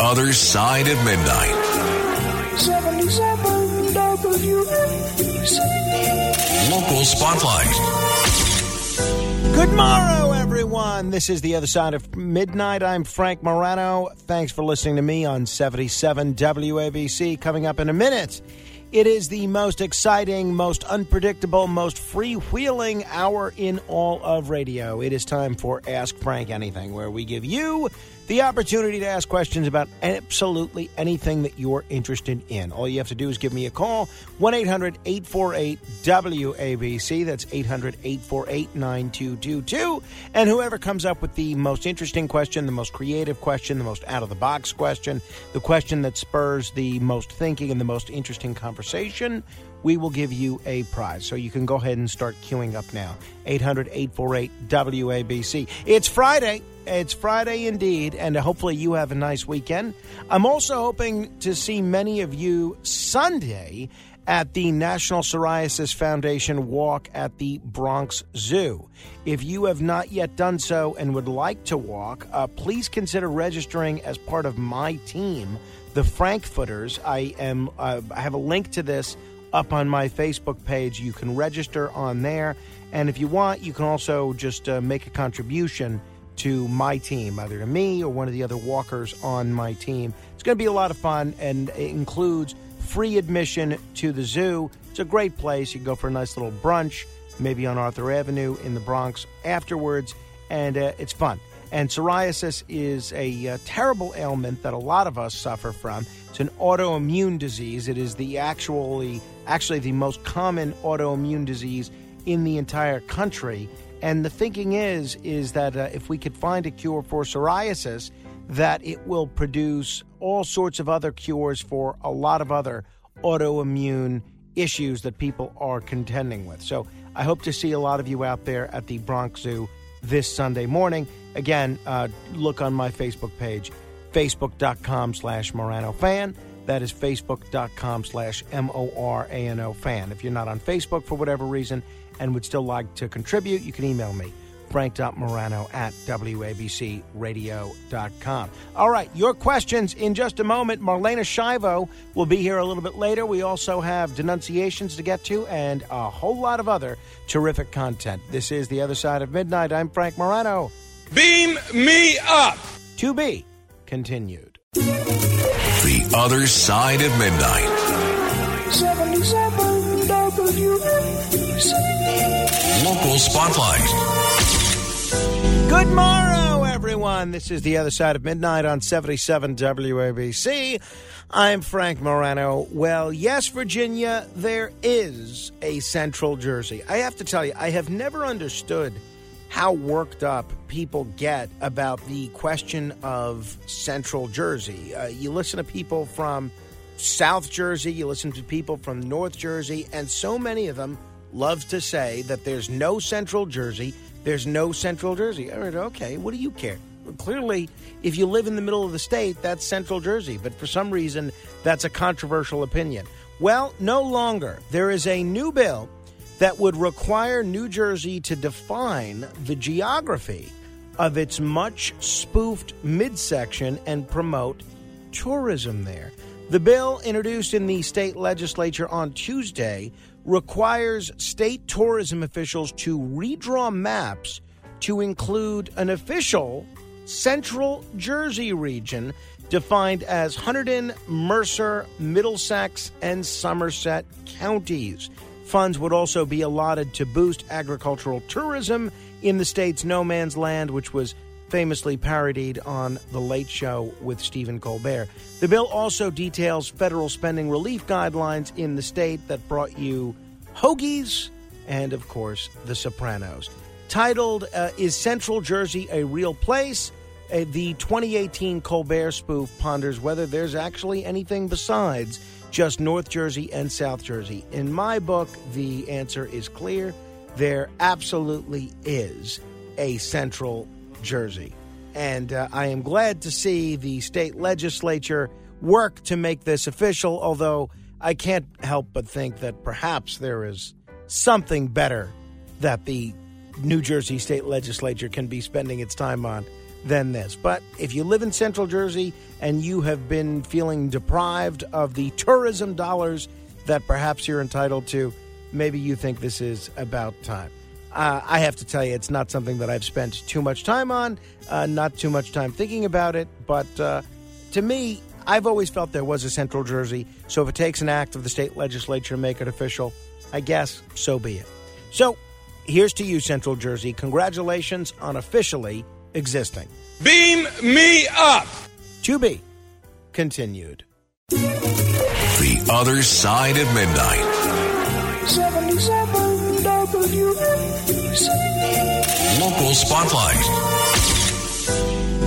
Other Side of Midnight. 77 WABC. Local Spotlight. Good morrow, everyone. This is the other side of midnight. I'm Frank Morano. Thanks for listening to me on 77 WABC. Coming up in a minute, it is the most exciting, most unpredictable, most freewheeling hour in all of radio. It is time for Ask Frank Anything, where we give you the opportunity to ask questions about absolutely anything that you're interested in. All you have to do is give me a call 1 800 848 WABC. That's 800 848 9222. And whoever comes up with the most interesting question, the most creative question, the most out of the box question, the question that spurs the most thinking and the most interesting conversation, we will give you a prize. So you can go ahead and start queuing up now. 800 848 WABC. It's Friday. It's Friday indeed, and hopefully you have a nice weekend. I'm also hoping to see many of you Sunday at the National Psoriasis Foundation walk at the Bronx Zoo. If you have not yet done so and would like to walk, uh, please consider registering as part of my team, the Frankfurters. I am. Uh, I have a link to this up on my Facebook page. You can register on there, and if you want, you can also just uh, make a contribution to my team, either to me or one of the other walkers on my team. It's going to be a lot of fun, and it includes free admission to the zoo. It's a great place. You can go for a nice little brunch, maybe on Arthur Avenue in the Bronx afterwards, and uh, it's fun. And psoriasis is a uh, terrible ailment that a lot of us suffer from. It's an autoimmune disease. It is the actually actually the most common autoimmune disease in the entire country. And the thinking is is that uh, if we could find a cure for psoriasis, that it will produce all sorts of other cures for a lot of other autoimmune issues that people are contending with. So I hope to see a lot of you out there at the Bronx Zoo this Sunday morning. Again, uh, look on my Facebook page, facebook.com slash Morano fan. That is facebook.com slash M O R A N O fan. If you're not on Facebook for whatever reason and would still like to contribute, you can email me, frank.morano at wabcradio.com. All right, your questions in just a moment. Marlena Shivo will be here a little bit later. We also have denunciations to get to and a whole lot of other terrific content. This is The Other Side of Midnight. I'm Frank Morano. Beam me up. To be continued. The Other Side of Midnight. 77 WABC. Local Spotlight. Good morrow, everyone. This is The Other Side of Midnight on 77 WABC. I'm Frank Morano. Well, yes, Virginia, there is a Central Jersey. I have to tell you, I have never understood how worked up people get about the question of Central Jersey. Uh, you listen to people from South Jersey, you listen to people from North Jersey, and so many of them love to say that there's no Central Jersey, there's no Central Jersey. All right, okay, what do you care? Clearly, if you live in the middle of the state, that's Central Jersey, but for some reason, that's a controversial opinion. Well, no longer. There is a new bill that would require New Jersey to define the geography of its much spoofed midsection and promote tourism there. The bill, introduced in the state legislature on Tuesday, requires state tourism officials to redraw maps to include an official Central Jersey region defined as Hunterdon, Mercer, Middlesex, and Somerset counties. Funds would also be allotted to boost agricultural tourism in the state's no man's land, which was famously parodied on The Late Show with Stephen Colbert. The bill also details federal spending relief guidelines in the state that brought you hoagies and, of course, The Sopranos. Titled uh, Is Central Jersey a Real Place? Uh, the 2018 Colbert spoof ponders whether there's actually anything besides just North Jersey and South Jersey. In my book, the answer is clear. There absolutely is a Central Jersey. And uh, I am glad to see the state legislature work to make this official, although I can't help but think that perhaps there is something better that the New Jersey state legislature can be spending its time on than this. But if you live in Central Jersey and you have been feeling deprived of the tourism dollars that perhaps you're entitled to, maybe you think this is about time. Uh, I have to tell you, it's not something that I've spent too much time on, uh, not too much time thinking about it. But uh, to me, I've always felt there was a Central Jersey. So if it takes an act of the state legislature to make it official, I guess so be it. So here's to you, Central Jersey. Congratulations on officially existing. Beam me up. To be continued. The other side of midnight. 77 WABC. Local spotlight.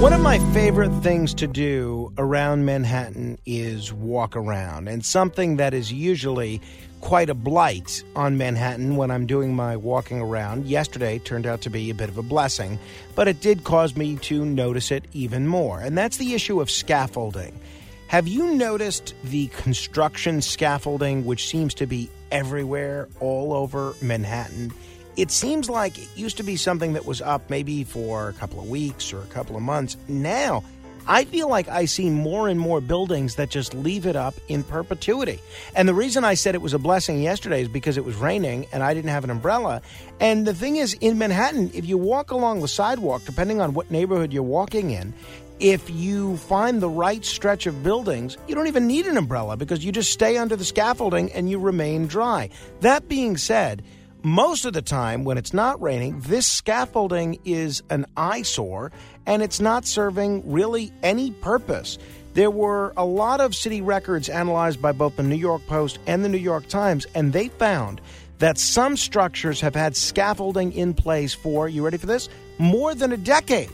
One of my favorite things to do around Manhattan is walk around, and something that is usually quite a blight on Manhattan when I'm doing my walking around. Yesterday turned out to be a bit of a blessing, but it did cause me to notice it even more, and that's the issue of scaffolding. Have you noticed the construction scaffolding, which seems to be everywhere, all over Manhattan? It seems like it used to be something that was up maybe for a couple of weeks or a couple of months. Now, I feel like I see more and more buildings that just leave it up in perpetuity. And the reason I said it was a blessing yesterday is because it was raining and I didn't have an umbrella. And the thing is, in Manhattan, if you walk along the sidewalk, depending on what neighborhood you're walking in, if you find the right stretch of buildings, you don't even need an umbrella because you just stay under the scaffolding and you remain dry. That being said, most of the time when it's not raining, this scaffolding is an eyesore and it's not serving really any purpose. There were a lot of city records analyzed by both the New York Post and the New York Times, and they found that some structures have had scaffolding in place for, you ready for this? More than a decade.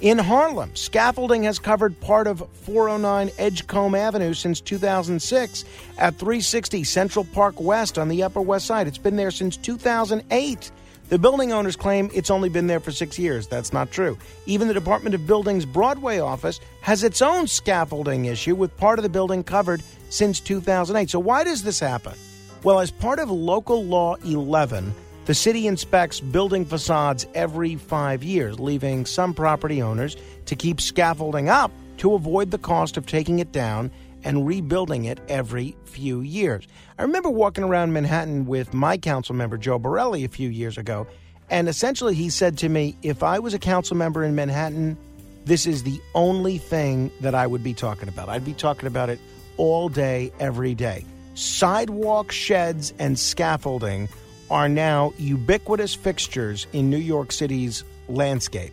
In Harlem, scaffolding has covered part of 409 Edgecombe Avenue since 2006 at 360 Central Park West on the Upper West Side. It's been there since 2008. The building owners claim it's only been there for six years. That's not true. Even the Department of Buildings Broadway office has its own scaffolding issue with part of the building covered since 2008. So, why does this happen? Well, as part of Local Law 11, the city inspects building facades every five years, leaving some property owners to keep scaffolding up to avoid the cost of taking it down and rebuilding it every few years. I remember walking around Manhattan with my council member, Joe Borelli, a few years ago, and essentially he said to me, If I was a council member in Manhattan, this is the only thing that I would be talking about. I'd be talking about it all day, every day. Sidewalk sheds and scaffolding are now ubiquitous fixtures in New York City's landscape.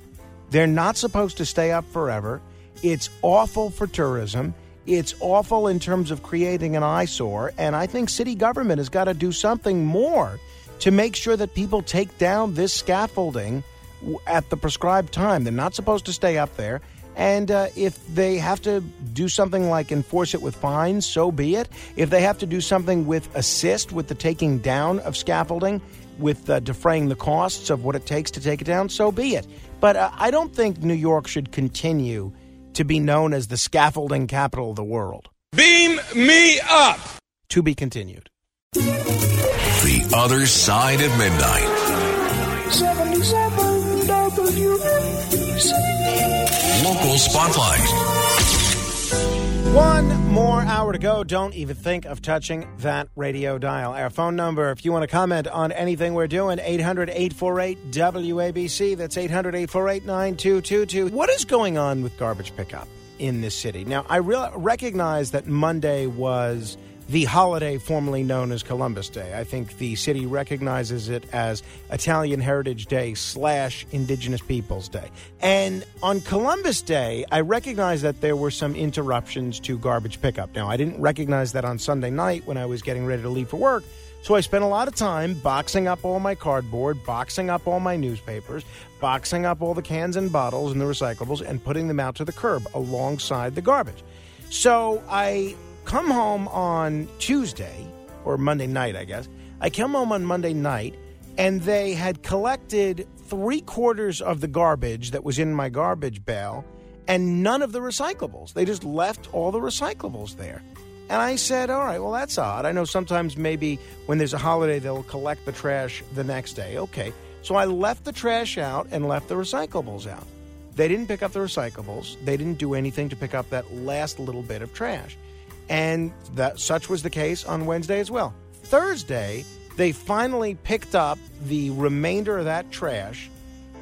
They're not supposed to stay up forever. It's awful for tourism. It's awful in terms of creating an eyesore. And I think city government has got to do something more to make sure that people take down this scaffolding at the prescribed time. They're not supposed to stay up there. And uh, if they have to do something like enforce it with fines, so be it. If they have to do something with assist with the taking down of scaffolding, with uh, defraying the costs of what it takes to take it down, so be it. But uh, I don't think New York should continue to be known as the scaffolding capital of the world. Beam me up. To be continued. The other side of midnight. 77 WABC. Local spotlight. One more hour to go. Don't even think of touching that radio dial. Our phone number, if you want to comment on anything we're doing, 800 848 WABC. That's 800 848 9222. What is going on with garbage pickup in this city? Now, I real recognize that Monday was the holiday formerly known as Columbus Day. I think the city recognizes it as Italian Heritage Day slash Indigenous Peoples Day. And on Columbus Day, I recognized that there were some interruptions to garbage pickup. Now, I didn't recognize that on Sunday night when I was getting ready to leave for work. So I spent a lot of time boxing up all my cardboard, boxing up all my newspapers, boxing up all the cans and bottles and the recyclables, and putting them out to the curb alongside the garbage. So I come home on Tuesday or Monday night, I guess. I come home on Monday night and they had collected three quarters of the garbage that was in my garbage bale and none of the recyclables. They just left all the recyclables there. And I said, all right, well, that's odd. I know sometimes maybe when there's a holiday, they'll collect the trash the next day. Okay. So I left the trash out and left the recyclables out. They didn't pick up the recyclables. They didn't do anything to pick up that last little bit of trash. And that such was the case on Wednesday as well. Thursday, they finally picked up the remainder of that trash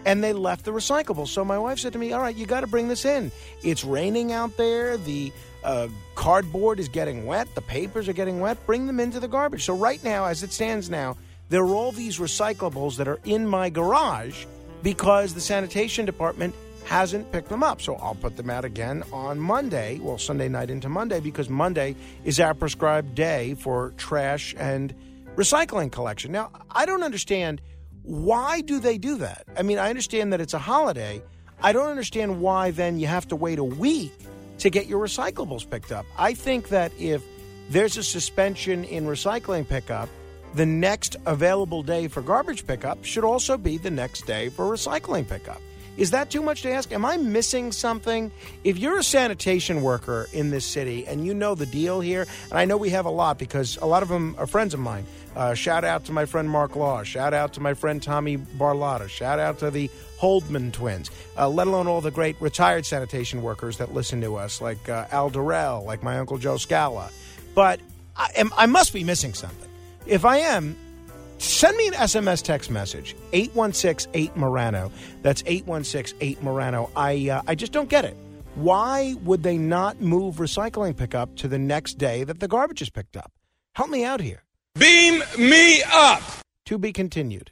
and they left the recyclables. So my wife said to me, All right, you got to bring this in. It's raining out there. The uh, cardboard is getting wet. The papers are getting wet. Bring them into the garbage. So right now, as it stands now, there are all these recyclables that are in my garage because the sanitation department hasn't picked them up. So I'll put them out again on Monday, well, Sunday night into Monday, because Monday is our prescribed day for trash and recycling collection. Now, I don't understand why do they do that? I mean, I understand that it's a holiday. I don't understand why then you have to wait a week to get your recyclables picked up. I think that if there's a suspension in recycling pickup, the next available day for garbage pickup should also be the next day for recycling pickup. Is that too much to ask? Am I missing something? If you're a sanitation worker in this city and you know the deal here, and I know we have a lot because a lot of them are friends of mine. Uh, shout out to my friend Mark Law. Shout out to my friend Tommy Barlotta. Shout out to the Holdman twins. Uh, let alone all the great retired sanitation workers that listen to us, like uh, Al Durrell, like my uncle Joe Scala. But I, am, I must be missing something. If I am, Send me an SMS text message, 816 8 Morano. That's 816 8 Morano. I, uh, I just don't get it. Why would they not move recycling pickup to the next day that the garbage is picked up? Help me out here. Beam me up. To be continued.